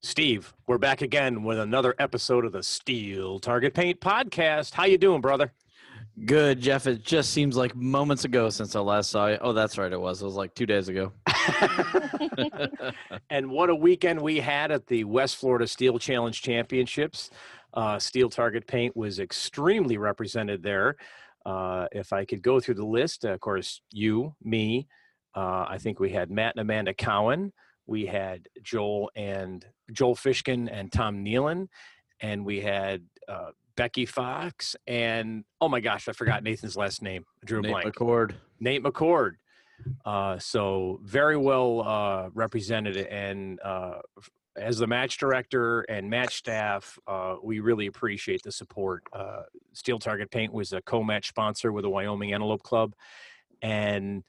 Steve, we're back again with another episode of the Steel Target Paint Podcast. How you doing, brother? Good, Jeff. It just seems like moments ago since I last saw you. Oh, that's right. It was. It was like two days ago. and what a weekend we had at the West Florida Steel Challenge Championships. Uh, Steel Target Paint was extremely represented there. Uh, if I could go through the list, of course, you, me, uh, I think we had Matt and Amanda Cowan. We had Joel and Joel Fishkin and Tom Nealon, and we had uh, Becky Fox and oh my gosh, I forgot Nathan's last name. I drew Nate blank. McCord. Nate McCord. Uh, so very well uh, represented, and uh, as the match director and match staff, uh, we really appreciate the support. Uh, Steel Target Paint was a co-match sponsor with the Wyoming Antelope Club, and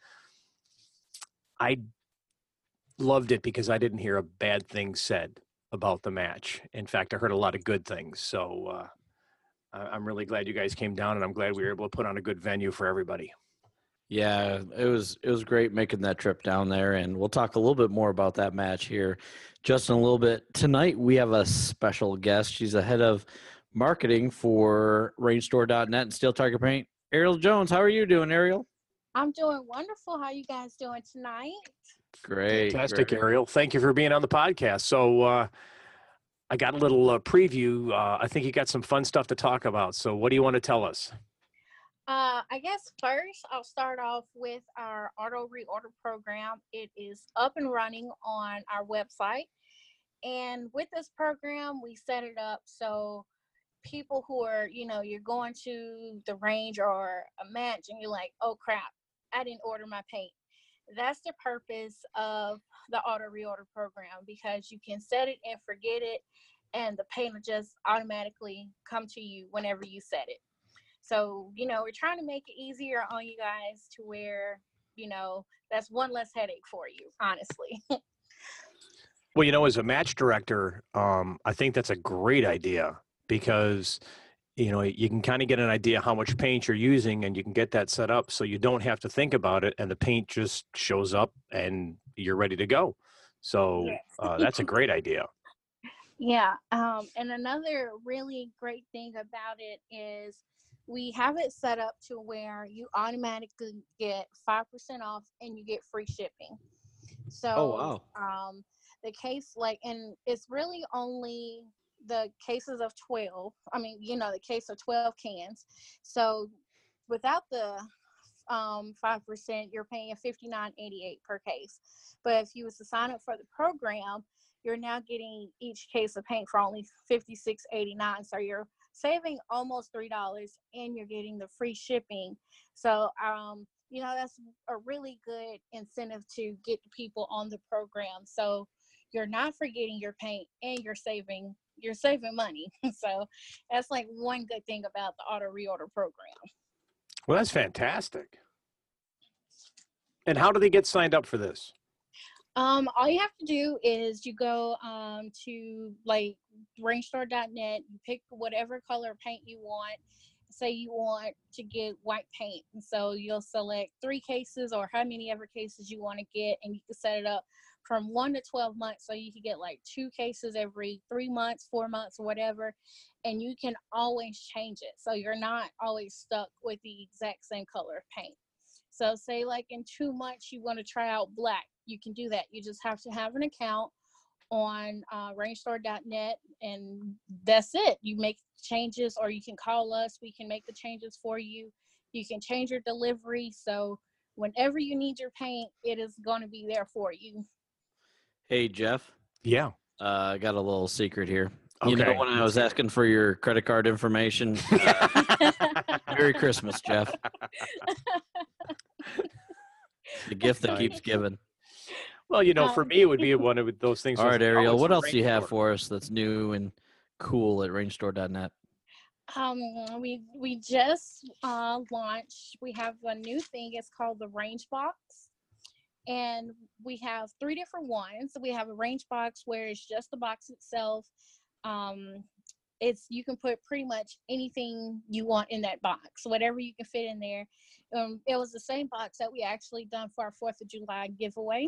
I loved it because I didn't hear a bad thing said about the match. In fact, I heard a lot of good things. So uh, I- I'm really glad you guys came down, and I'm glad we were able to put on a good venue for everybody. Yeah, it was it was great making that trip down there, and we'll talk a little bit more about that match here just in a little bit. Tonight we have a special guest. She's the head of marketing for RangeStore.net and Steel Target Paint. Ariel Jones, how are you doing, Ariel? I'm doing wonderful. How you guys doing tonight? Great, Fantastic, great. Ariel. Thank you for being on the podcast. So uh, I got a little uh, preview. Uh, I think you got some fun stuff to talk about. So what do you want to tell us? Uh, I guess first I'll start off with our auto reorder program. It is up and running on our website. And with this program, we set it up so people who are, you know, you're going to the range or a match and you're like, oh crap, I didn't order my paint. That's the purpose of the auto reorder program because you can set it and forget it, and the paint will just automatically come to you whenever you set it. So, you know, we're trying to make it easier on you guys to where, you know, that's one less headache for you, honestly. Well, you know, as a match director, um, I think that's a great idea because you know you can kind of get an idea how much paint you're using, and you can get that set up so you don't have to think about it, and the paint just shows up, and you're ready to go. So Yes. uh, that's a great idea. Yeah. Um, and another really great thing about it is we have it set up to where you automatically get 5% off and you get free shipping. So, Oh, um, the case, like, and it's really only the cases of 12. I mean, you know, the case of 12 cans. So, without the um, 5%, you're paying 59.88 per case. But if you was to sign up for the program, you're now getting each case of paint for only $56.89. So you're saving almost $3 and you're getting the free shipping. So, um, you know, that's a really good incentive to get people on the program. So you're not forgetting your paint and you're saving you're saving money. so that's like one good thing about the auto reorder program. Well, that's fantastic. And how do they get signed up for this? Um, all you have to do is you go um, to like rangestore.net, you pick whatever color paint you want. Say you want to get white paint, and so you'll select three cases or how many ever cases you want to get, and you can set it up from one to 12 months. So you can get like two cases every three months, four months, whatever, and you can always change it. So you're not always stuck with the exact same color of paint. So say like in two months you want to try out black, you can do that. You just have to have an account on uh, and that's it. You make changes or you can call us. We can make the changes for you. You can change your delivery. So whenever you need your paint, it is going to be there for you. Hey, Jeff. Yeah. Uh, I got a little secret here. Okay. You know, when I was asking for your credit card information, uh, Merry Christmas, Jeff. The gift that keeps giving. Well, you know, for me, it would be one of those things. All with right, Ariel, what else do you have for us that's new and cool at rangestore.net? Um, we we just uh, launched. We have a new thing. It's called the Range Box, and we have three different ones. We have a Range Box where it's just the box itself. Um, it's you can put pretty much anything you want in that box, whatever you can fit in there. Um, it was the same box that we actually done for our Fourth of July giveaway.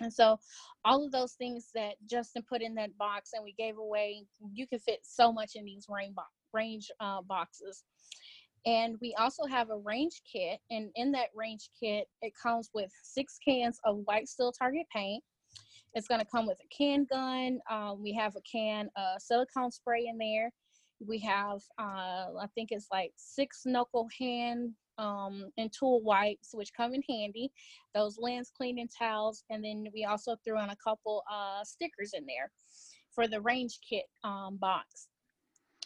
And so all of those things that Justin put in that box and we gave away, you can fit so much in these rain bo- range uh, boxes. And we also have a range kit, and in that range kit, it comes with six cans of white steel target paint. It's going to come with a can gun. Um, we have a can of silicone spray in there. We have, uh, I think it's like six knuckle hand um, and tool wipes, which come in handy. Those lens cleaning towels, and then we also threw in a couple uh, stickers in there for the range kit um, box.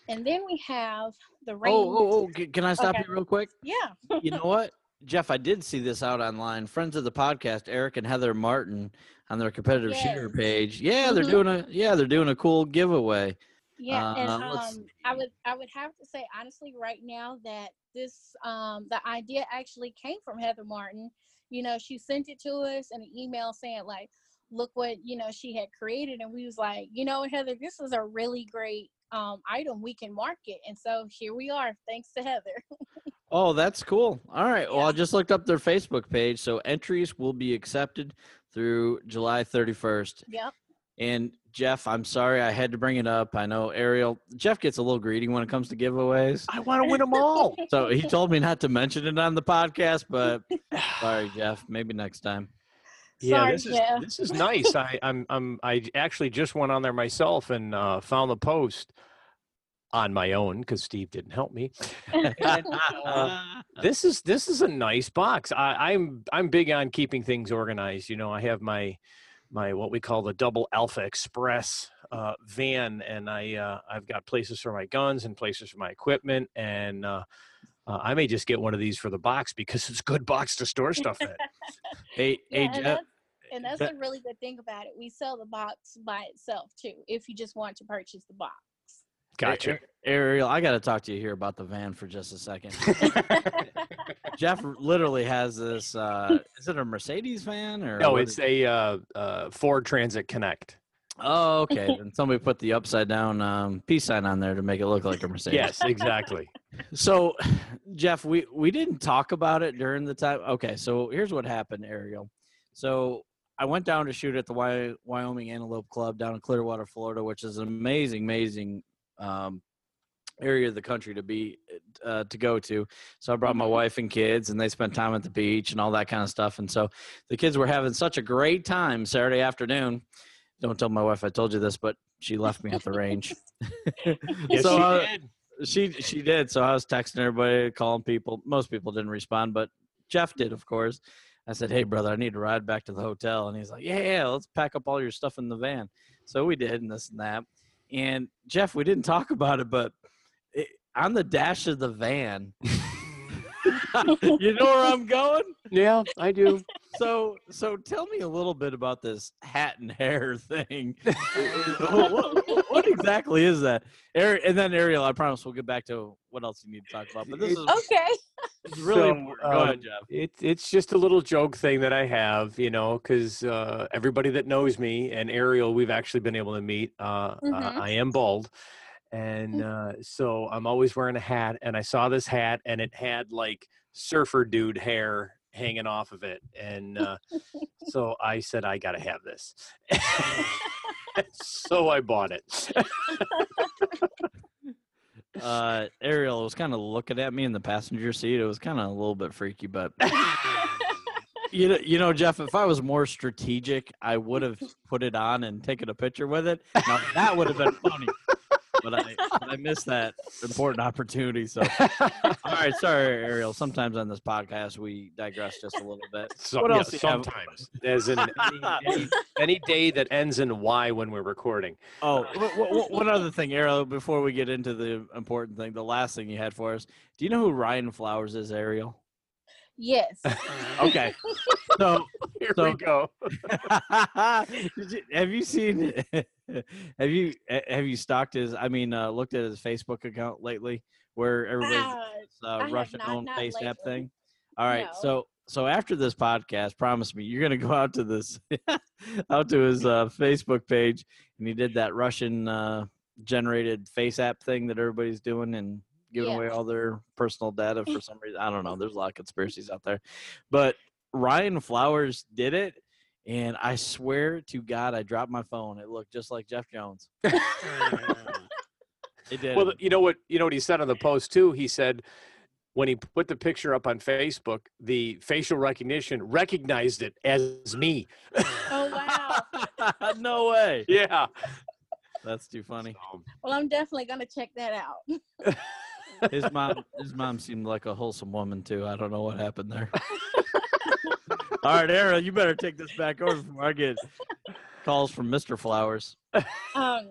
And then we have the range. Oh, oh, oh, can I stop Okay. you real quick? Yeah. You know what, Jeff? I did see this out online. Friends of the podcast, Eric and Heather Martin, on their competitive shooter page. Yeah, they're Mhm. doing a yeah, they're doing a cool giveaway. Yeah, and Uh, let's um, I would I would have to say honestly right now that this um the idea actually came from Heather Martin. You know, she sent it to us in an email saying like, look what you know she had created, and we was like, you know, Heather, this is a really great um item we can market, and so here we are, thanks to Heather. Oh, that's cool. All right. Well, I just looked up their Facebook page. So entries will be accepted through July 31st. yep. And Jeff, I'm sorry I had to bring it up. I know Ariel, Jeff gets a little greedy when it comes to giveaways. I want to win them all. So he told me not to mention it on the podcast, but sorry, Jeff. Maybe next time. Yeah, Sorry, this is this is nice. I, I'm I'm I actually just went on there myself and uh, found the post on my own because Steve didn't help me. And, uh, this is this is a nice box. I, I'm I'm big on keeping things organized. You know, I have my my what we call the double Alpha Express uh, van, and I uh, I've got places for my guns and places for my equipment, and uh, uh, I may just get one of these for the box because it's a good box to store stuff in. hey, Yeah, hey, and that's, and that's that- the really good thing about it. We sell the box by itself too, if you just want to purchase the box. Gotcha. Ariel, I got to talk to you here about the van for just a second. Jeff literally has this. Uh, is it a Mercedes van or? No, it's a uh, uh, Ford Transit Connect. Oh, okay. Then somebody put the upside down um, peace sign on there to make it look like a Mercedes. Yes, exactly. So, Jeff, we we didn't talk about it during the time. Okay, so here's what happened, Ariel. So I went down to shoot at the Wy- Wyoming Antelope Club down in Clearwater, Florida, which is an amazing, amazing um, area of the country to be uh, to go to. So I brought my Mhm. wife and kids, and they spent time at the beach and all that kind of stuff. And so the kids were having such a great time Saturday afternoon. Don't tell my wife I told you this, but she left me at the range. Yes, So, she did. she she did. So I was texting everybody, calling people. Most people didn't respond, but Jeff did, of course. I said, "Hey, brother, I need to ride back to the hotel," and he's like, "Yeah, yeah, let's pack up all your stuff in the van." So we did, and this and that. And Jeff, we didn't talk about it, but it, on the dash of the van, you know where I'm going. Yeah, I do. So, so tell me a little bit about this hat and hair thing. what, what- what exactly is that? Ari- and then Ariel, I promise we'll get back to what else you need to talk about. But this is, Okay. it's really So, important. Go ahead, um, Jeff. It's it's just a little joke thing that I have, you know, because uh, everybody that knows me and Ariel, we've actually been able to meet. Uh, uh, Mhm. I am bald, and uh, so I'm always wearing a hat. And I saw this hat, and it had like surfer dude hair hanging off of it, and uh, so I said I got to have this. so I bought it. Uh, Ariel was kind of looking at me in the passenger seat. It was kind of a little bit freaky, but you know, you know, Jeff, if I was more strategic, I would have put it on and taken a picture with it. Now that would have been funny. But I, but I missed that important opportunity. So, all right, sorry, Ariel. Sometimes on this podcast we digress just a little bit. So, What yeah, else do sometimes, as in any, any, any day that ends in Y when we're recording. Oh, one other thing, Ariel. Before we get into the important thing, the last thing you had for us. Do you know who Ryan Flowers is, Ariel? Yes. Okay, so Here So- we go. You- have you seen? Have you have you stalked his? I mean, uh, looked at his Facebook account lately, where everybody's Ah, uh, Russian not- owned not face app thing. All right, No. so so after this podcast, promise me you're gonna go out to this out to his uh, Facebook page, and he did that Russian uh, generated face app thing that everybody's doing and giving Yeah. away all their personal data for some reason. I don't know. There's a lot of conspiracies out there, but Ryan Flowers did it, and I swear to God, I dropped my phone. It looked just like Jeff Jones. It did. well, you know what? You know what he said on the post too. He said when he put the picture up on Facebook, the facial recognition recognized it as me. Oh wow. no way. yeah. That's too funny. Well, I'm definitely gonna check that out. His mom, his mom seemed like a wholesome woman too. I don't know what happened there. All right, Ariel, you better take this back over before I get calls from Mr. Flowers. um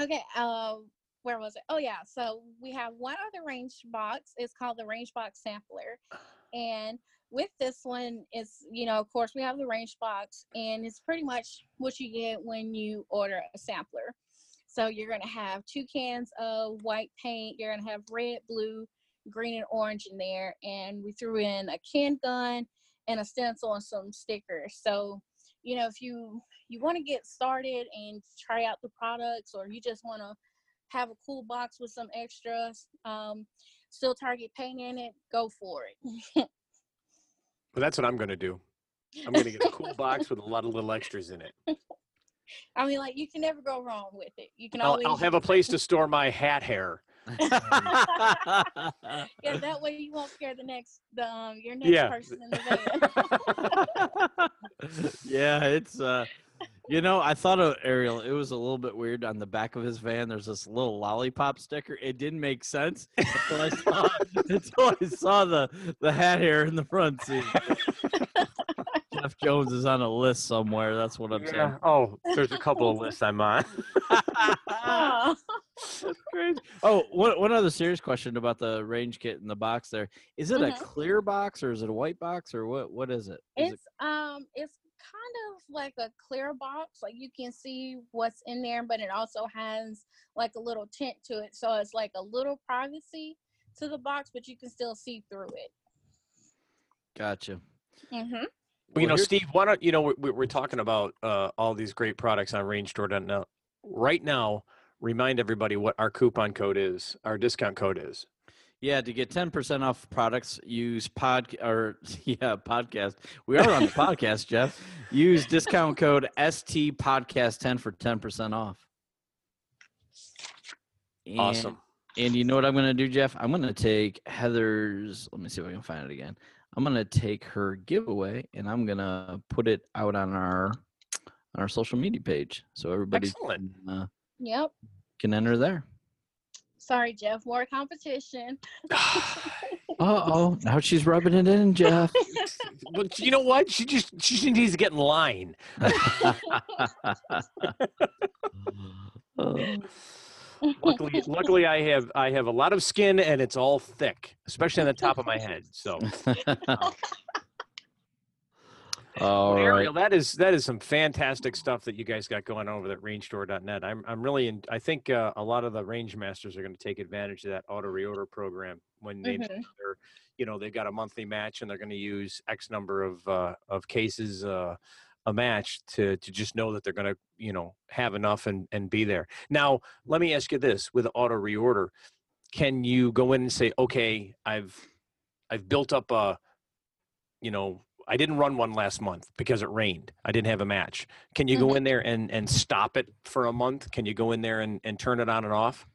okay uh where was it oh yeah so we have one other range box it's called the range box sampler and with this one is you know of course we have the range box and it's pretty much what you get when you order a sampler so you're going to have two cans of white paint you're going to have red blue green and orange in there and we threw in a can gun and a stencil and some stickers so you know if you you want to get started and try out the products or you just want to have a cool box with some extras um steel target paint in it go for it but that's what I'm going to do. I'm going to get a cool box with a lot of little extras in it. i mean like you can never go wrong with it you can I'll, always I'll have a place to store my hat hair. Yeah that way you won't scare the next the um your next Yeah. person in the van yeah, it's uh you know, I thought of Ariel, it was a little bit weird on the back of his van. There's this little lollipop sticker. It didn't make sense until I saw, until I saw the, the hat hair in the front seat. Jeff Jones is on a list somewhere. That's what I'm saying. Oh, there's a couple of lists I'm on. Aw. That's crazy. Oh, one, one other serious question about the range kit in the box there. Is it Mhm. a clear box or is it a white box or what what is it? Is it it's um it's kind of like a clear box like you can see what's in there but it also has like a little tint to it so it's like a little privacy to the box but you can still see through it gotcha. hmm Well, you know, Steve, why don't you know we- we're talking about uh, all these great products on RangeStore.net right now? Remind everybody what our coupon code is, our discount code is. Yeah, to get 10% off products, use pod or yeah, podcast. We are on the podcast, Jeff. Use discount code ST podcast 10 for 10% off. And, Awesome. And you know what I'm going to do, Jeff? I'm going to take Heather's, let me see if I can find it again. I'm going to take her giveaway and I'm going to put it out on our on our social media page so everybody Excellent. can, uh, yep can enter there. sorry jeff more competition Uh-oh, now she's rubbing it in, Jeff. but you know what? She just she just needs to get in line. Oh. Luckily, luckily, I have I have a lot of skin and it's all thick, especially on the top of my head. So, All Well, right. Ariel, that is that is some fantastic stuff that you guys got going on over at RangeStore.net. I'm I'm really in, I think uh, a lot of the range masters are going to take advantage of that auto reorder program when they Mhm. they're you know they've got a monthly match and they're going to use X number of uh, of cases uh, a match to to just know that they're going to you know have enough and and be there. Now, let me ask you this: with auto reorder, can you go in and say, okay, I've I've built up a you know I didn't run one last month because it rained. I didn't have a match. Can you go Mhm. in there and and stop it for a month? Can you go in there and and turn it on and off?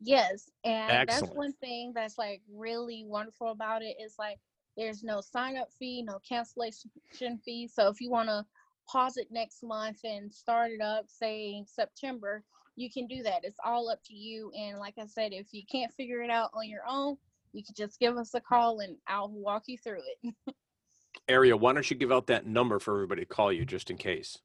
Yes, and Excellent. that's one thing that's like really wonderful about it is like there's no sign up fee, no cancellation fee. So if you want to pause it next month and start it up, say September, you can do that. It's all up to you. And like I said, if you can't figure it out on your own, you can just give us a call and I'll walk you through it. Ariel, why don't you give out that number for everybody to call you just in case?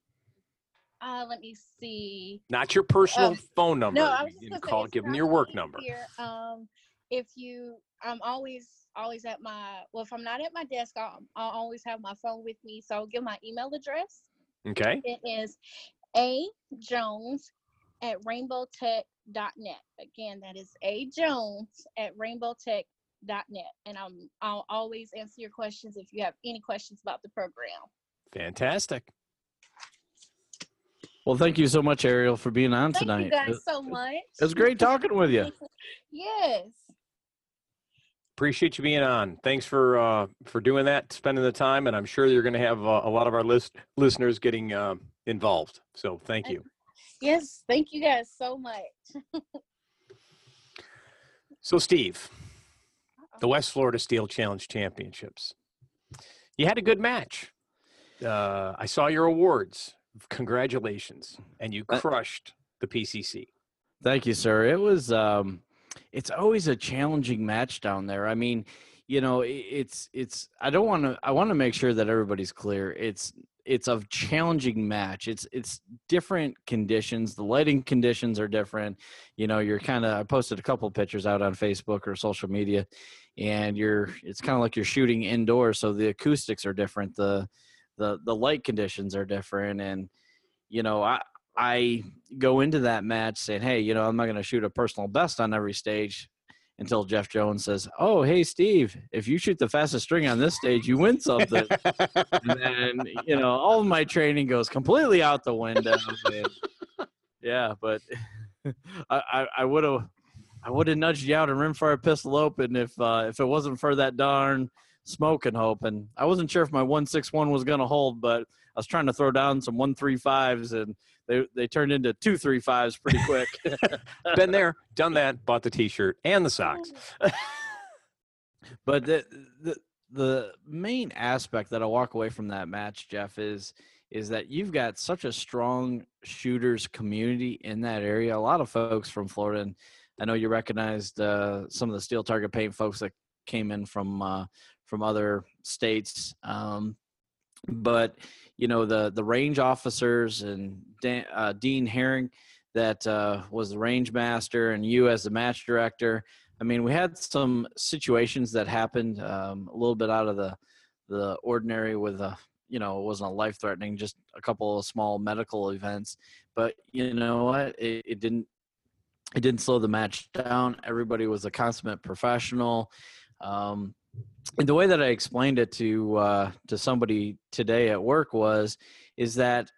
Uh, let me see. Not your personal Um, phone number. No, I was you just can call, give them your work number. Here, um, if you, I'm always, always at my. Well, if I'm not at my desk, I'll, I'll always have my phone with me. So I'll give my email address. Okay. It is a jones at rainbowtech.net. Again, that is a jones at rainbowtech.net, and I'm I'll always answer your questions if you have any questions about the program. Fantastic. Well, thank you so much, Ariel, for being on Thank tonight. you guys It, so much. it was great talking with you. yes. Appreciate you being on. Thanks for uh, for doing that, spending the time, and I'm sure you're going to have uh, a lot of our list- listeners getting uh, involved. So thank you. Yes, thank you guys so much. So Steve, the West Florida Steel Challenge Championships. You had a good match. Uh, I saw your awards. Congratulations, and you Uh, crushed the PCC. Thank you, sir. It was um it's always a challenging match down there. I mean, you know, it's it's I don't want to I want to make sure that everybody's clear. It's it's a challenging match. It's it's different conditions. The lighting conditions are different. You know, you're kind of I posted a couple pictures out on Facebook or social media and you're it's kind of like you're shooting indoors so the acoustics are different. The the the light conditions are different and you know, I I go into that match saying, "Hey, you know, I'm not going to shoot a personal best on every stage." Until Jeff Jones says, "Oh, hey, Steve, if you shoot the fastest string on this stage, you win something." and then you know, all my training goes completely out the window. and- yeah, but I I would have I would have nudged you out and rimfire pistol open if uh, if it wasn't for that darn Smoke and Hope. And I wasn't sure if my one six one was going to hold, but I was trying to throw down some one three fives and they they turned into two three fives pretty quick. Been there, done that. Bought the T-shirt and the socks. but the, the the main aspect that I walk away from that match, Jeff, is is that you've got such a strong shooters community in that area. A lot of folks from Florida, and I know you recognized uh, some of the steel target paint folks that came in from uh, from other states. Um, but you know the the range officers and Dan, uh, Dean Herring, that uh, was the range master, and you as the match director. I mean, we had some situations that happened um, a little bit out of the the ordinary with a you know it wasn't a life threatening, just a couple of small medical events. But you know what? It, it didn't it didn't slow the match down. Everybody was a consummate professional. Um, and the way that I explained it to uh, to somebody today at work was is that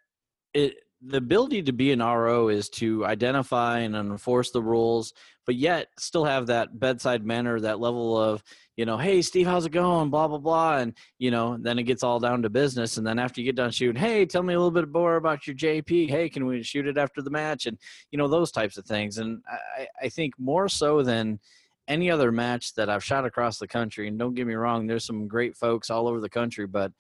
it the ability to be an RO is to identify and enforce the rules, but yet still have that bedside manner, that level of, you know, hey, Steve, how's it going? Blah, blah, blah. And, you know, then it gets all down to business. And then after you get done shooting, hey, tell me a little bit more about your JP. Hey, can we shoot it after the match? And, you know, those types of things. And I, I think more so than any other match that I've shot across the country, and don't get me wrong, there's some great folks all over the country, but,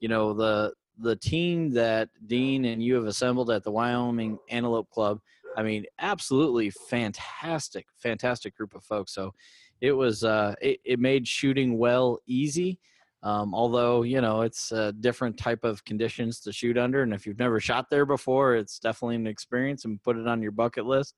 you know, the, the team that Dean and you have assembled at the Wyoming Antelope Club, I mean, absolutely fantastic, fantastic group of folks. So it was, uh, it, it made shooting well easy. Um, although, you know, it's a different type of conditions to shoot under. And if you've never shot there before, it's definitely an experience and put it on your bucket list.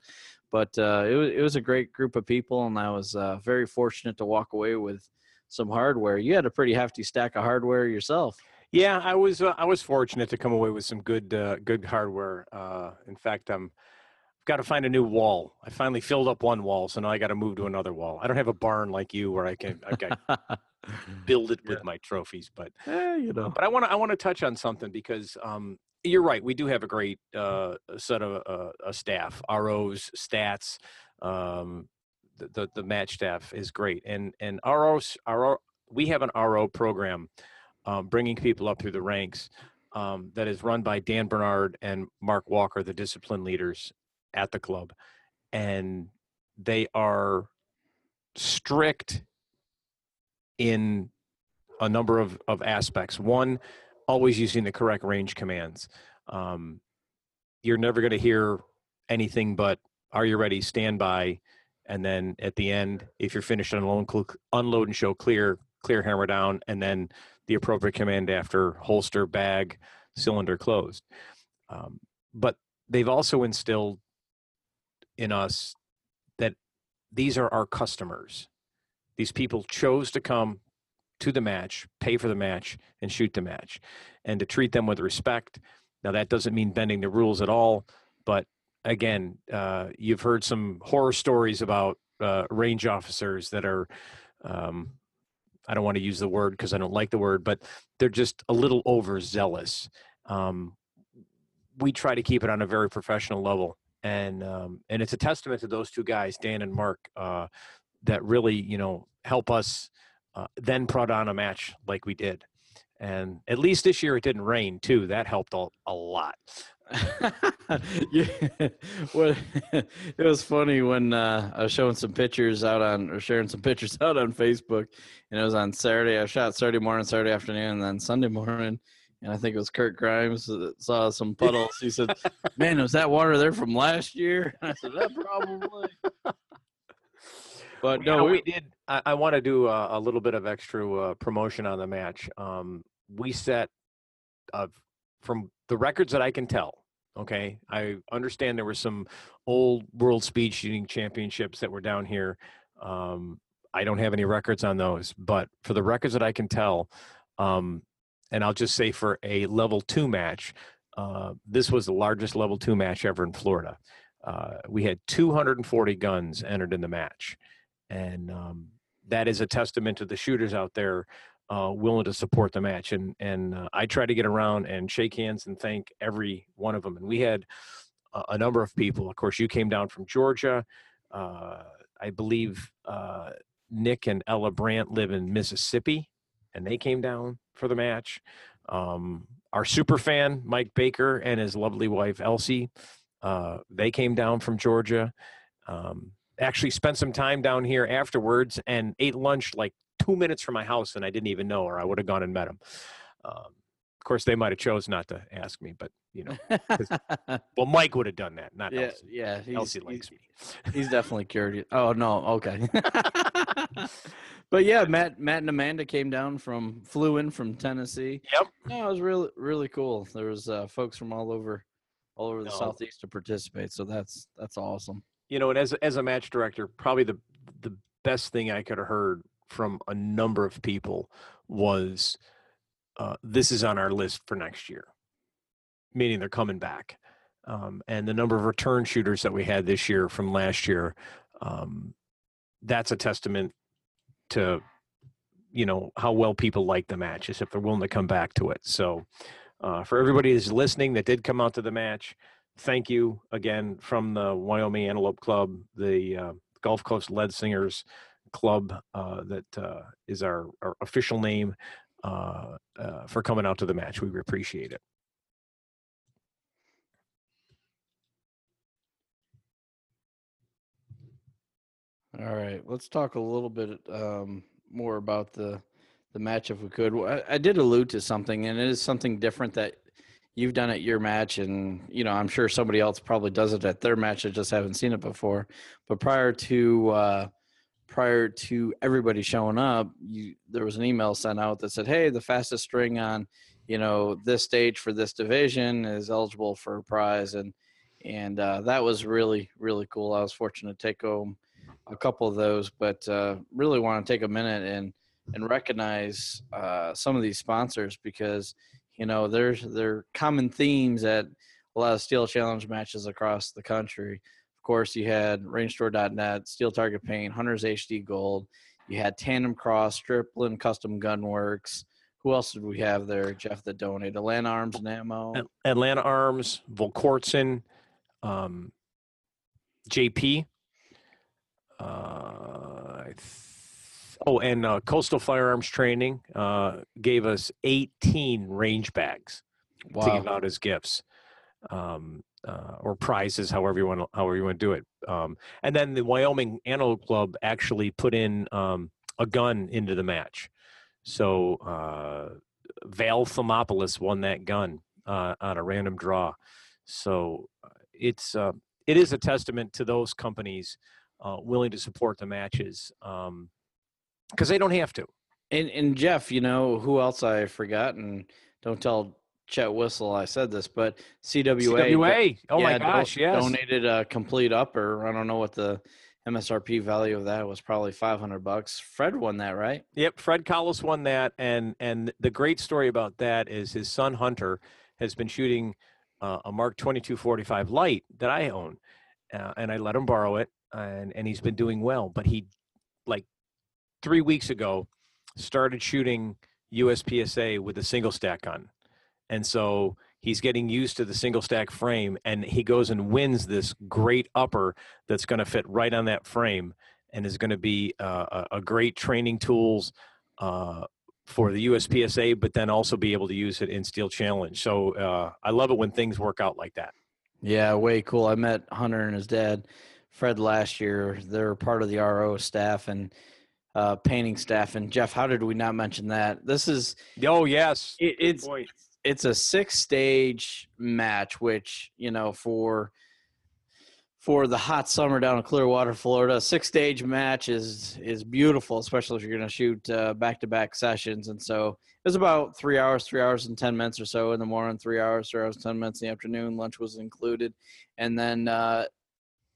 But uh, it, was, it was a great group of people. And I was uh, very fortunate to walk away with some hardware. You had a pretty hefty stack of hardware yourself. Yeah, I was uh, I was fortunate to come away with some good uh, good hardware. Uh, in fact, I'm I've got to find a new wall. I finally filled up one wall, so now I got to move to another wall. I don't have a barn like you where I can I can build it with Yeah. my trophies, but Eh, you know. but I want to I want to touch on something because um, you're right. We do have a great uh, set of uh, a staff, ROs, stats. Um, the, the the match staff is great, and and ROs RO we have an RO program um, bringing people up through the ranks um, that is run by Dan Bernard and Mark Walker, the discipline leaders at the club, and they are strict in a number of, of aspects. One, always using the correct range commands. Um, you're never going to hear anything but "Are you ready? Stand by." And then at the end, if you're finished unload, unload and show clear, clear hammer down, and then the appropriate command after holster, bag, cylinder closed. Um, but they've also instilled in us that these are our customers. These people chose to come to the match, pay for the match, and shoot the match, and to treat them with respect. Now, that doesn't mean bending the rules at all, but again, uh, you've heard some horror stories about uh, range officers that are, um, I don't want to use the word because I don't like the word, but they're just a little overzealous. Um, we try to keep it on a very professional level, and um, and it's a testament to those two guys, Dan and Mark. Uh, that really you know help us uh, then put on a match like we did. And at least this year it didn't rain too. That helped a, a lot. yeah, what it was funny when uh, I was showing some pictures out on or sharing some pictures out on Facebook, and it was on Saturday. I shot Saturday morning, Saturday afternoon, and then Sunday morning. And I think it was Kurt Grimes that saw some puddles. He said, "Man, was that water there from last year?" I said, "That probably." But no, know, we, we did. I, I want to do a, a little bit of extra uh, promotion on the match. Um, we set uh, from the records that I can tell. Okay, I understand there were some old World Speed Shooting Championships that were down here. Um, I don't have any records on those, but for the records that I can tell, um, and I'll just say for a level two match, uh, this was the largest level two match ever in Florida. Uh, we had 240 guns entered in the match and um, that is a testament to the shooters out there uh, willing to support the match. And and uh, I try to get around and shake hands and thank every one of them. And we had a, a number of people. Of course, you came down from Georgia. Uh, I believe uh, Nick and Ella Brandt live in Mississippi, and they came down for the match. Um, our super fan Mike Baker and his lovely wife Elsie, uh, they came down from Georgia. Um, actually spent some time down here afterwards and ate lunch like two minutes from my house and I didn't even know or I would have gone and met him. Um, of course, they might have chose not to ask me, but you know, well, Mike would have done that, not yeah, Elsie. yeah, he's, Elsie he's- likes me. He's definitely curious. Oh no, okay. but yeah, Matt, Matt and Amanda came down from flew in from Tennessee. Yep. No, it was really really cool. There was uh, folks from all over all over the No. southeast to participate. So that's that's awesome. You know, and as as a match director, probably the the best thing I could have heard from a number of people was uh, this is on our list for next year, meaning they're coming back. Um, and the number of return shooters that we had this year from last year, um, that's a testament to you know how well people like the matches if they're willing to come back to it. So uh, for everybody who's listening that did come out to the match, thank you again from the Wyoming Antelope Club, the uh, Gulf Coast Lead Singers Club uh, that uh, is our, our official name uh, uh, for coming out to the match. We appreciate it. All right, let's talk a little bit um, more about the the match if we could. I, I did allude to something, and it is something different that you've done it your match, and you know I'm sure somebody else probably does it at their match. I just haven't seen it before. But prior to uh, prior to everybody showing up, you there was an email sent out that said, "Hey, the fastest string on you know this stage for this division is eligible for a prize," and and uh, that was really really cool. I was fortunate to take home a couple of those, but uh, really want to take a minute and and recognize uh, some of these sponsors because you know there's there are common themes at a lot of steel challenge matches across the country. Of course, you had RangeStore.net, Steel Target Paint, Hunters HD Gold. You had TandemKross, Stripling Custom Gunworks. Who else did we have there, Jeff? That donated Atlanta Arms and Ammo. Atlanta Arms, Volquartsen, um, JP. Uh, I oh, and uh, Coastal Firearms Training uh, gave us 18 range bags to give out as gifts um, uh, or prizes, however you want to, however you want to do it. Um, and then the Wyoming Antelope Club actually put in um, a gun into the match. So uh, Val Thermopolis won that gun uh, on a random draw. So uh, it's uh, it is a testament to those companies uh, willing to support the matches because they don't have to. And and Jeff, you know who else I forgot? And don't tell Chet Whistle I said this, but CWA. CWA. Oh my yeah, do- gosh, yes. Donated a complete upper. I don't know what the MSRP value of that was. Probably five hundred bucks. Fred won that, right? Yep, Fred Collis won that, and and the great story about that is his son Hunter has been shooting uh, a Mark Twenty Two Forty Five light that I own, uh, and I let him borrow it, and and he's been doing well. But he, like, three weeks ago, started shooting USPSA with a single stack gun, and so he's getting used to the single stack frame, and he goes and wins this great upper that's going to fit right on that frame and is going to be uh, a, great training tools uh, for the USPSA, but then also be able to use it in Steel Challenge. So uh, I love it when things work out like that. Yeah, way cool. I met Hunter and his dad, Fred, last year. They're part of the RO staff and uh, painting staff. And Jeff, how did we not mention that? This is Oh yes, it, it's point. it's a six stage match, which you know for for the hot summer down in Clearwater, Florida, six stage match is is beautiful, especially if you're going to shoot back to back sessions. And so it was about three hours, three hours and ten minutes or so in the morning, three hours, three hours ten minutes in the afternoon. Lunch was included, and then uh,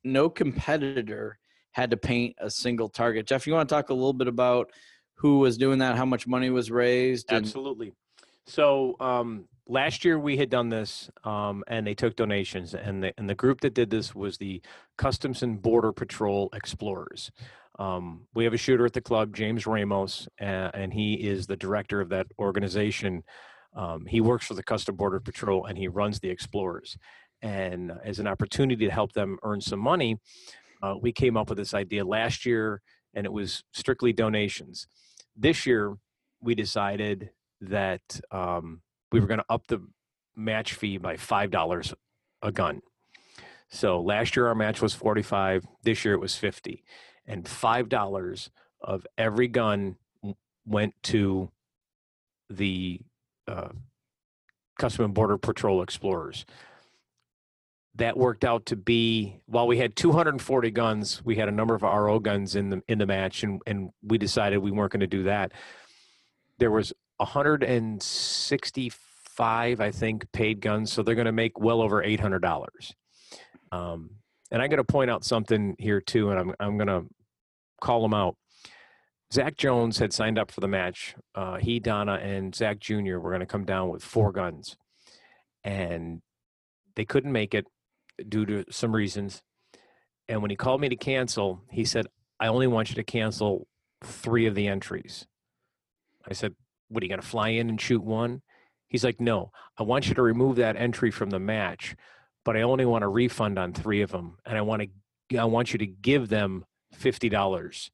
no competitor had to paint a single target. Jeff, you want to talk a little bit about who was doing that, how much money was raised, and Absolutely. So um, last year we had done this, um, and they took donations, and the and the group that did this was the Customs and Border Patrol Explorers. Um, we have a shooter at the club, James Ramos, uh, and he is the director of that organization. Um, he works for the Custom Border Patrol, and he runs the Explorers. And as an opportunity to help them earn some money, uh, we came up with this idea last year, and it was strictly donations. This year, we decided that um, we were going to up the match fee by five dollars a gun. So last year our match was forty-five. This year it was fifty, and five dollars of every gun went to the uh, Custom and Border Patrol Explorers. That worked out to be while we had 240 guns, we had a number of RO guns in the in the match, and and we decided we weren't going to do that. There was 165, I think, paid guns. So they're going to make well over $800. Um, and I'm going to point out something here too, and I'm, I'm going to call them out. Zach Jones had signed up for the match. Uh, he, Donna, and Zach Jr. were going to come down with four guns. And they couldn't make it due to some reasons. And when he called me to cancel, he said, I only want you to cancel three of the entries. I said, What are you going to fly in and shoot one? He's like, No, I want you to remove that entry from the match, but I only want a refund on three of them, and I want to, I want you to give them fifty dollars.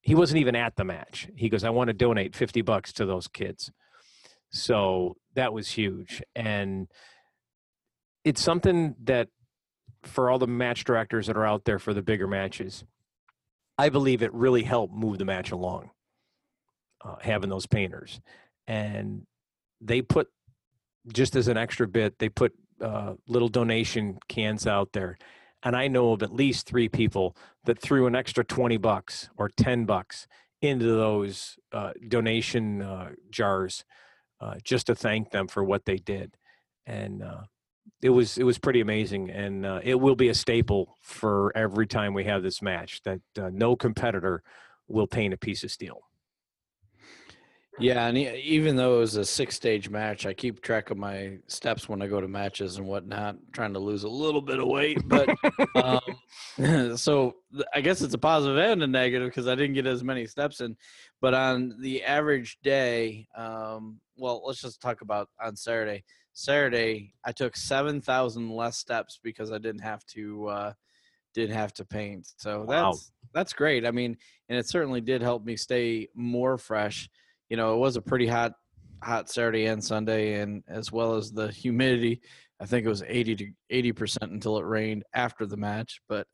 He wasn't even at the match. He goes, I want to donate fifty bucks to those kids. So that was huge, and it's something that for all the match directors that are out there for the bigger matches, I believe it really helped move the match along uh, having those painters. And they put just as an extra bit they put uh, little donation cans out there. And i know of at least three people that threw an extra 20 bucks or 10 bucks into those uh, donation uh, jars uh, just to thank them for what they did. And uh, it was it was pretty amazing and uh, it will be a staple for every time we have this match that uh, no competitor will paint a piece of steel Yeah, and even though it was a six stage match, I keep track of my steps when I go to matches and whatnot, trying to lose a little bit of weight. But um, so I guess it's a positive and a negative because I didn't get as many steps in. But on the average day, um, well, let's just talk about on Saturday. Saturday, I took seven thousand less steps because I didn't have to uh, didn't have to paint. So Wow. that's that's great. I mean, and it certainly did help me stay more fresh you know, it was a pretty hot, hot Saturday and Sunday, and as well as the humidity. I think it was eighty to eighty percent until it rained after the match. But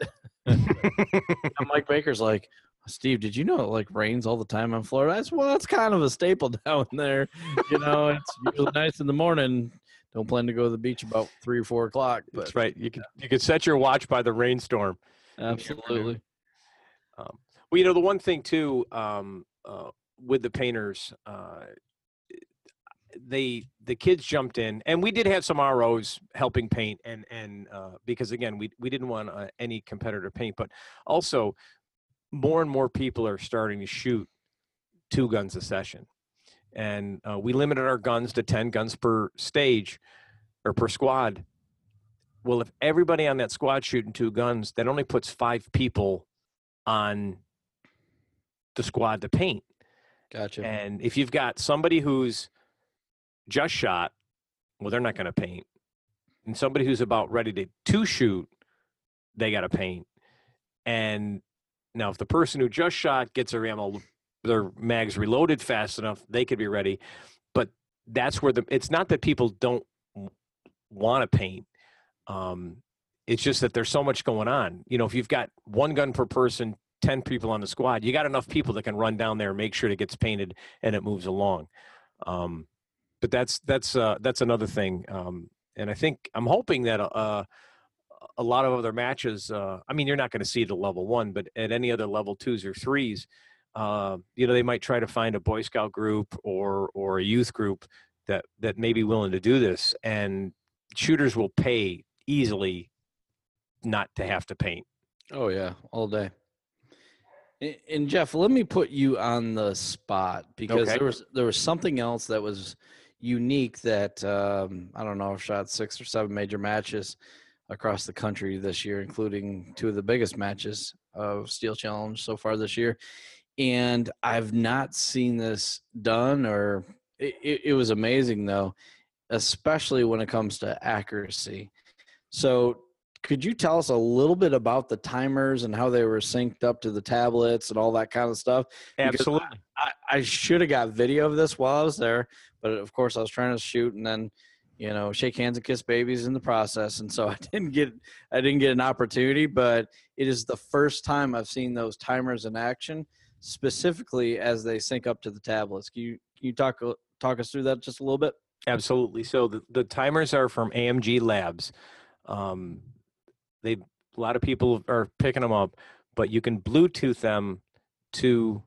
Mike Baker's like, Steve, did you know it like rains all the time in Florida? Said, well, that's kind of a staple down there. You know, it's usually nice in the morning. Don't plan to go to the beach about three or four o'clock. But that's right you could you could set your watch by the rainstorm absolutely. Um, well, you know, the one thing too um, uh, with the painters, uh, they the kids jumped in, and we did have some ROs helping paint, and and uh, because again, we we didn't want uh, any competitor paint, but also more and more people are starting to shoot two guns a session, and uh, we limited our guns to ten guns per stage or per squad. Well, if everybody on that squad shooting two guns, that only puts five people on the squad to paint. Gotcha. And if you've got somebody who's just shot, well, they're not going to paint. And somebody who's about ready to to shoot, they got to paint. And Now, if the person who just shot gets their ammo, their mags reloaded fast enough, they could be ready. But that's where the it's not that people don't want to paint. Um, it's just that there's so much going on. You know, if you've got one gun per person, 10 people on the squad, you got enough people that can run down there make sure it gets painted and it moves along. Um, but that's that's uh, that's another thing. Um, and I think I'm hoping that uh, a lot of other matches. Uh, I mean, you're not going to see the level one, but at any other level twos or threes, uh, you know, they might try to find a Boy Scout group or or a youth group that that may be willing to do this, and shooters will pay easily not to have to paint. Oh yeah, all day. And- Jeff, let me put you on the spot because Okay. there was there was something else that was unique that um, I don't know. I've shot six or seven major matches across the country this year, including two of the biggest matches of Steel Challenge so far this year, and I've not seen this done. Or it, it, was amazing though, especially when it comes to accuracy. So could you tell us a little bit about the timers and how they were synced up to the tablets and all that kind of stuff? Because Absolutely. I, I should have got video of this while I was there, but of course I was trying to shoot and then, you know, shake hands and kiss babies in the process, and so I didn't get I didn't get an opportunity. But it is the first time I've seen those timers in action, specifically as they sync up to the tablets. Can you can you talk talk us through that just a little bit? Absolutely. So the, the timers are from AMG Labs. Um, they a lot of people are picking them up, but you can Bluetooth them to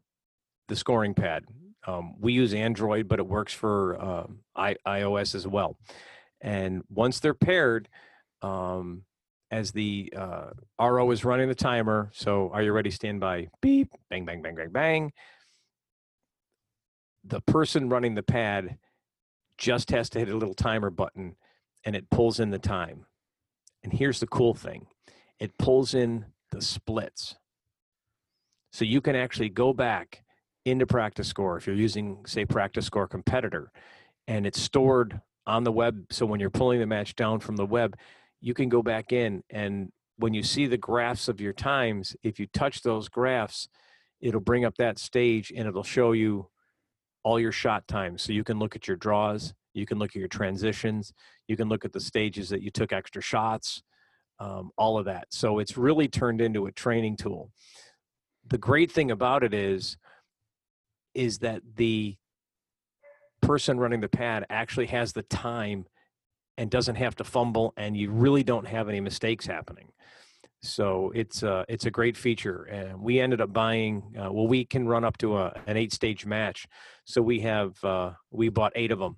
the scoring pad. Um, we use Android, but it works for um, I, iOS as well. And once they're paired, um, as the uh, RO is running the timer, so are you ready? Stand by. Beep. Bang. Bang. Bang. Bang. Bang. The person running the pad just has to hit a little timer button and it pulls in the time. And here's the cool thing it pulls in the splits. So you can actually go back into PractiScore if you're using, say, PractiScore competitor, and it's stored on the web. So when you're pulling the match down from the web, you can go back in and when you see the graphs of your times, if you touch those graphs, it'll bring up that stage and it'll show you all your shot times. So you can look at your draws, you can look at your transitions, you can look at the stages that you took extra shots, um, all of that. So it's really turned into a training tool. The great thing about it is, is that the person running the pad actually has the time and doesn't have to fumble, and you really don't have any mistakes happening. So it's a it's a great feature, and we ended up buying. Uh, well, we can run up to a, an eight stage match, so we have uh, we bought eight of them,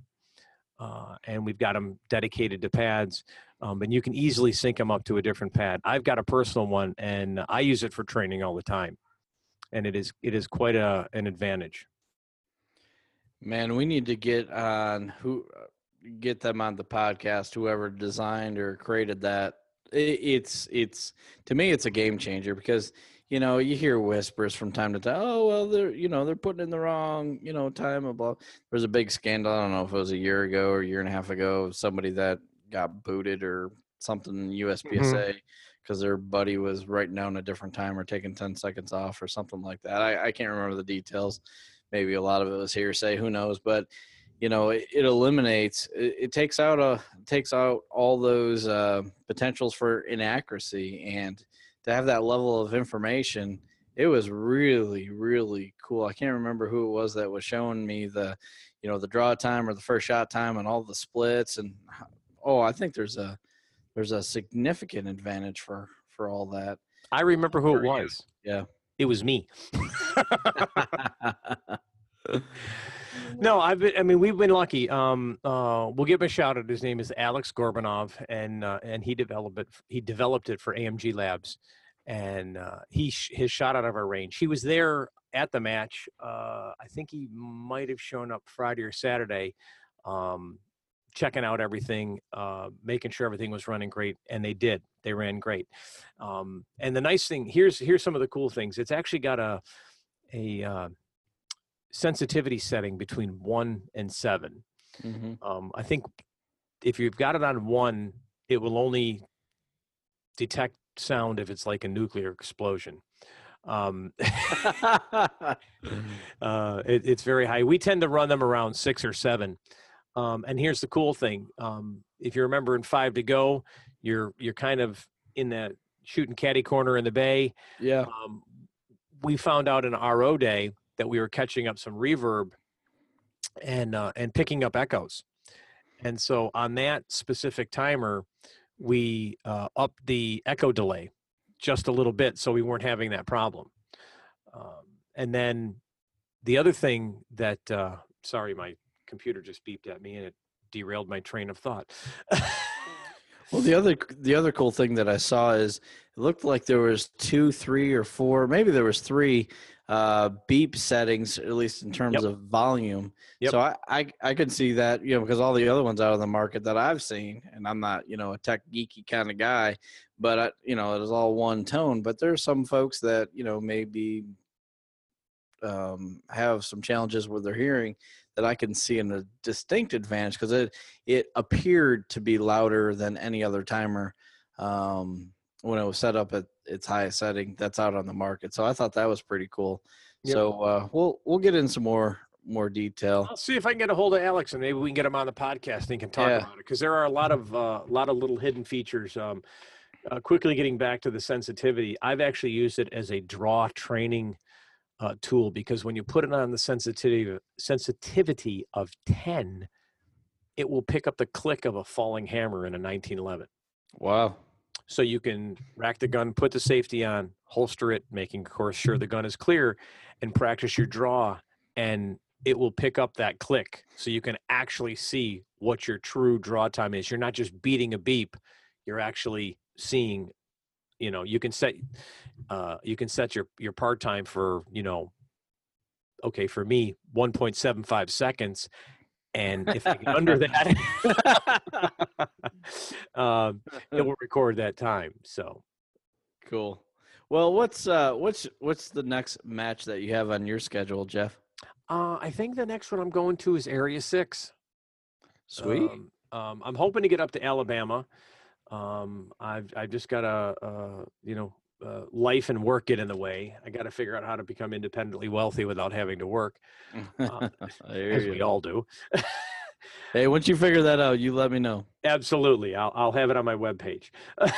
uh, and we've got them dedicated to pads, um, and you can easily sync them up to a different pad. I've got a personal one, and I use it for training all the time, and it is it is quite a an advantage. Man, we need to get on who get them on the podcast. Whoever designed or created that, it, it's it's to me it's a game changer because you know you hear whispers from time to time. Oh well, they're you know they're putting in the wrong you know time of blah. There was a big scandal. I don't know if it was a year ago or a year and a half ago. Somebody that got booted or something in mm-hmm. USPSA because their buddy was writing down a different time or taking ten seconds off or something like that. I, I can't remember the details maybe a lot of it was hearsay who knows but you know it, it eliminates it, it takes out a takes out all those uh, potentials for inaccuracy and to have that level of information it was really really cool i can't remember who it was that was showing me the you know the draw time or the first shot time and all the splits and oh i think there's a there's a significant advantage for for all that I remember who it was. Yeah. it was me. No, I've been. I mean, we've been lucky. Um, uh, we'll give him a shout out. His name is Alex Gorbanov, and uh, and he developed it. He developed it for AMG Labs, and uh, he sh- his shot out of our range. He was there at the match. Uh, I think he might have shown up Friday or Saturday, um, checking out everything, uh, making sure everything was running great, and they did. They ran great. Um, and the nice thing here's here's some of the cool things. It's actually got a a uh, sensitivity setting between one and seven. Mhm. Um, I think if you've got it on one, it will only detect sound if it's like a nuclear explosion. Um, uh, it, it's very high. We tend to run them around six or seven. Um, and here's the cool thing: um, if you remember in five to go, you're you're kind of in that shooting caddy corner in the bay. yeah. Um, we found out in RO day that we were catching up some reverb and uh, and picking up echoes. And so on that specific timer, we uh, upped the echo delay just a little bit, so we weren't having that problem. Um, and then the other thing that uh, sorry, my computer just beeped at me and it derailed my train of thought. Well, the other the other cool thing that I saw is it looked like there was two, three, or four, maybe there was three uh, beep settings, at least in terms Yep. of volume. Yep. So I, I I could see that, you know, because all the other ones out of the market that I've seen, and I'm not, you know, a tech geeky kind of guy, but I, you know, it is all one tone. But there's some folks that you know maybe um, have some challenges with their hearing that I can see in a distinct advantage because it it appeared to be louder than any other timer um, when it was set up at its highest setting that's out on the market. So I thought that was pretty cool. Yep. So uh, we'll we'll get in some more more detail. I'll see if I can get a hold of Alex and maybe we can get him on the podcast and he can talk Yeah. about it because there are a lot of uh, a lot of little hidden features. Um, uh, quickly getting back to the sensitivity, I've actually used it as a draw training uh, tool because when you put it on the sensitivity sensitivity of ten, it will pick up the click of a falling hammer in a 1911. Wow. So you can rack the gun, put the safety on, holster it, making of course sure the gun is clear, and practice your draw, and it will pick up that click, so you can actually see what your true draw time is. You're not just beating a beep; you're actually seeing. You know, you can set, uh, you can set your your par time for you know. Okay, for me, 1.75 seconds, and if I get under that, um, it will record that time. So Cool. Well, what's uh what's what's the next match that you have on your schedule, Jeff? uh, I think the next one I'm going to is Area Six. Sweet. Um, um, I'm hoping to get up to Alabama. Um, I've I've just got a, uh you know uh, life and work get in the way. I got to figure out how to become independently wealthy without having to work, uh, as we all do. Hey, once you figure that out, you let me know. Absolutely, I'll I'll have it on my webpage.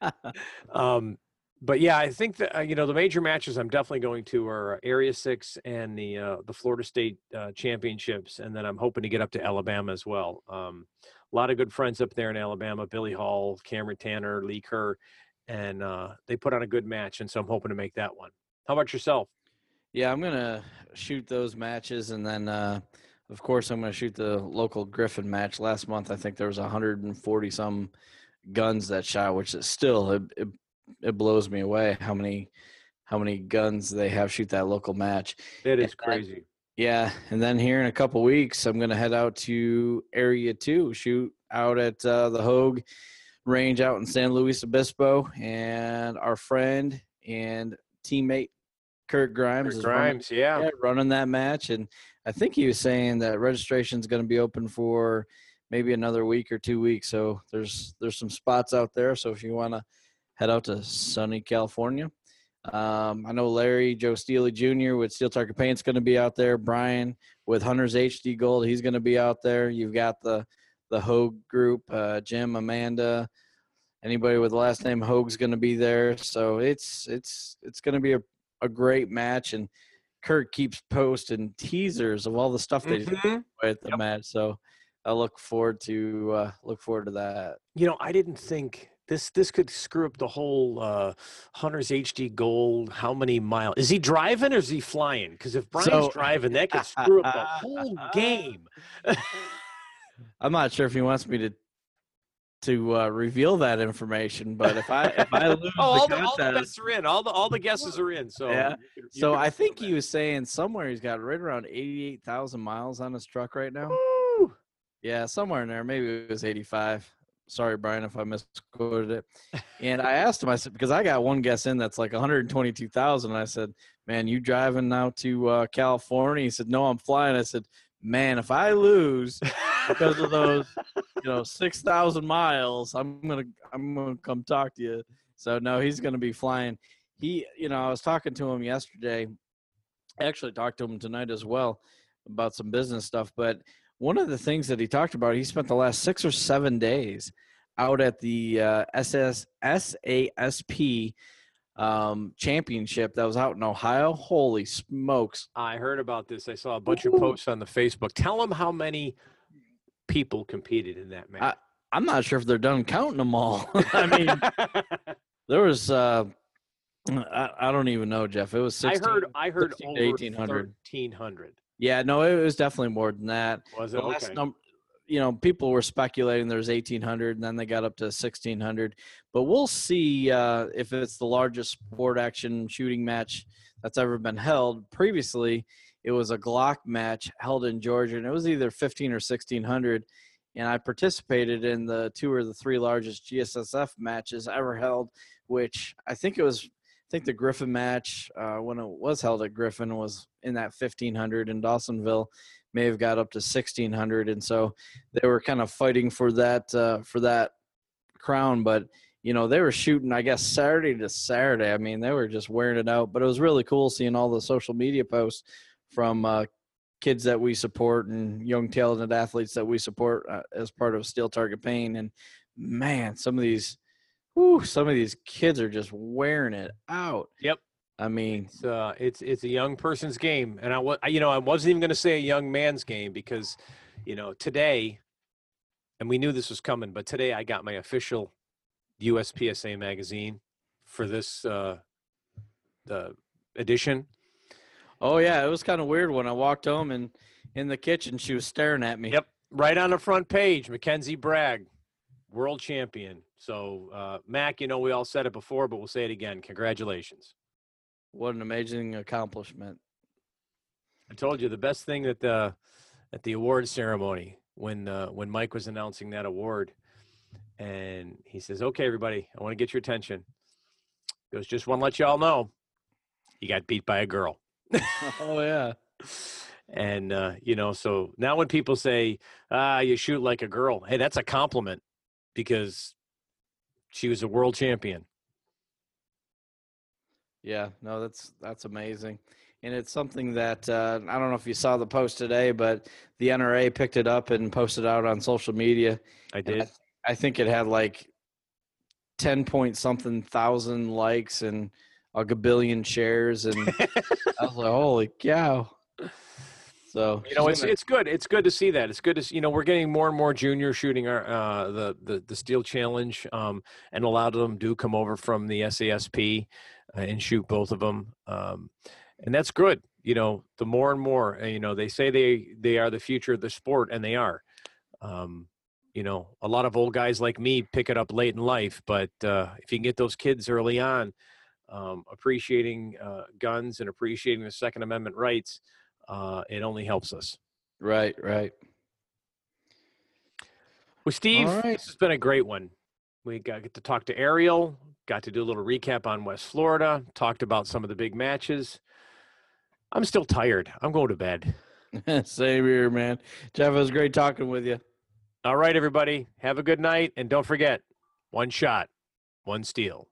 um, but yeah, I think that uh, you know the major matches I'm definitely going to are Area Six and the uh, the Florida State uh, Championships, and then I'm hoping to get up to Alabama as well. Um, a lot of good friends up there in Alabama: Billy Hall, Cameron Tanner, Lee Kerr, and uh, they put on a good match, and so I'm hoping to make that one. How about yourself? Yeah, I'm gonna shoot those matches, and then uh, of course I'm gonna shoot the local Griffin match. Last month, I think there was 140 some guns that shot, which is still it, it, it blows me away how many how many guns they have shoot that local match. It is And- crazy. Yeah, and then here in a couple weeks, I'm gonna head out to Area Two, shoot out at uh, the Hogue Range out in San Luis Obispo, and our friend and teammate Kurt Grimes is running- Grimes, yeah. yeah, running that match, and I think he was saying that registration is going to be open for maybe another week or two weeks. So there's there's some spots out there. So if you want to head out to sunny California, um, I know Larry Joe Steely Jr. with Steel Target Paint's going to be out there. Brian with Hunters HD Gold, he's going to be out there. You've got the the Hogue group, uh, Jim, Amanda. Anybody with the last name Hogue's going to be there. So it's it's it's going to be a, a great match and Kurt keeps posting teasers of all the stuff they did Mhm. at the Yep. match. So I look forward to uh, look forward to that. you know i didn't think this this could screw up the whole uh hunter's hd gold how many miles is he driving or is he flying because if brian's So- driving that could screw up the whole game I'm not sure if he wants me to to uh, reveal that information, but if I if I lose oh all the the, all the bets are in all the all the guesses are in so Yeah. you you so I think he was saying somewhere he's got right around eighty eight thousand miles on his truck right now. Woo! Yeah, somewhere in there. Maybe it was 85. Sorry, Brian, if I misquoted it. And I asked him, I said, because I got one guess in that's like 122,000. I said, man, you driving now to uh, California? He said, no, I'm flying. I said, man, if I lose because of those, you know, 6,000 miles, I'm to, I'm to come talk to you. So no, he's to be flying. he, you know, I was talking to him yesterday. I actually talked to him tonight as well about some business stuff. But one of the things that he talked about, he spent the last six or seven days out at the uh, SS SASP um, championship that was out in Ohio. Holy smokes! I heard about this. I saw a bunch of posts on the Facebook. Tell them how many people competed in that match. I'm not sure if they're done counting them all. I mean, there was. Uh, I, I don't even know, Jeff. It was. 16, I heard. I heard 16 over to 1800. thirteen hundred. Yeah, no, it was definitely more than that. Was it the last okay? number you know people were speculating there's 1800 and then they got up to 1600 but we'll see uh, if it's the largest sport action shooting match that's ever been held previously it was a glock match held in georgia and it was either 15 or 1600 and i participated in the two or the three largest gssf matches ever held which i think it was i think the griffin match uh, when it was held at griffin was in that 1500 in dawsonville may have got up to 1600 and so they were kind of fighting for that uh, for that crown but you know they were shooting i guess saturday to saturday. I mean they were just wearing it out but it was really cool seeing all the social media posts from uh, kids that we support and young talented athletes that we support uh, as part of steel target paint and man some of these whew, some of these kids are just wearing it out Yep. i mean It's uh, it's it's a young person's game, and I was, you know, I wasn't even going to say a young man's game because, you know, today, and we knew this was coming, but today I got my official USPSA magazine for this uh, the edition. Oh yeah it was kind of weird when i walked home and in the kitchen she was staring at me Yep, right on the front page, Mackenzie Bragg, world champion. So, uh, Mac, you know, we all said it before, but we'll say it again. Congratulations. What an amazing accomplishment. I told you the best thing that the at the award ceremony when uh, when Mike was announcing that award, and he says, "Okay, everybody, I want to get your attention." He goes, "Just want to let y'all know, he got beat by a girl." Oh yeah. And uh, you know, so now when people say, "Ah, you shoot like a girl," hey, that's a compliment because she was a world champion. Yeah, no, that's that's amazing. And it's something that uh, I don't know if you saw the post today, but the NRA picked it up and posted out on social media. I did. I, I think it had like ten point something thousand likes and a gabillion shares, and I was like, "Holy cow!" So you know it's gonna- it's good it's good to see that it's good to see, you know we're getting more and more juniors shooting our uh the the, the steel challenge um and a lot of them do come over from the sasp uh, and shoot both of them um and that's good you know the more and more uh, you know they say they they are the future of the sport and they are um you know a lot of old guys like me pick it up late in life but uh if you can get those kids early on um appreciating uh guns and appreciating the second amendment rights uh, it only helps us. right, right. Well, Steve, right. this has been a great one. We got get to talk to Ariel, got to do a little recap on West Florida, talked about some of the big matches. I'm still tired. I'm going to bed. Same here, man. Jeff, it was great talking with you. All right, everybody, have a good night, and don't forget, one shot, one steal.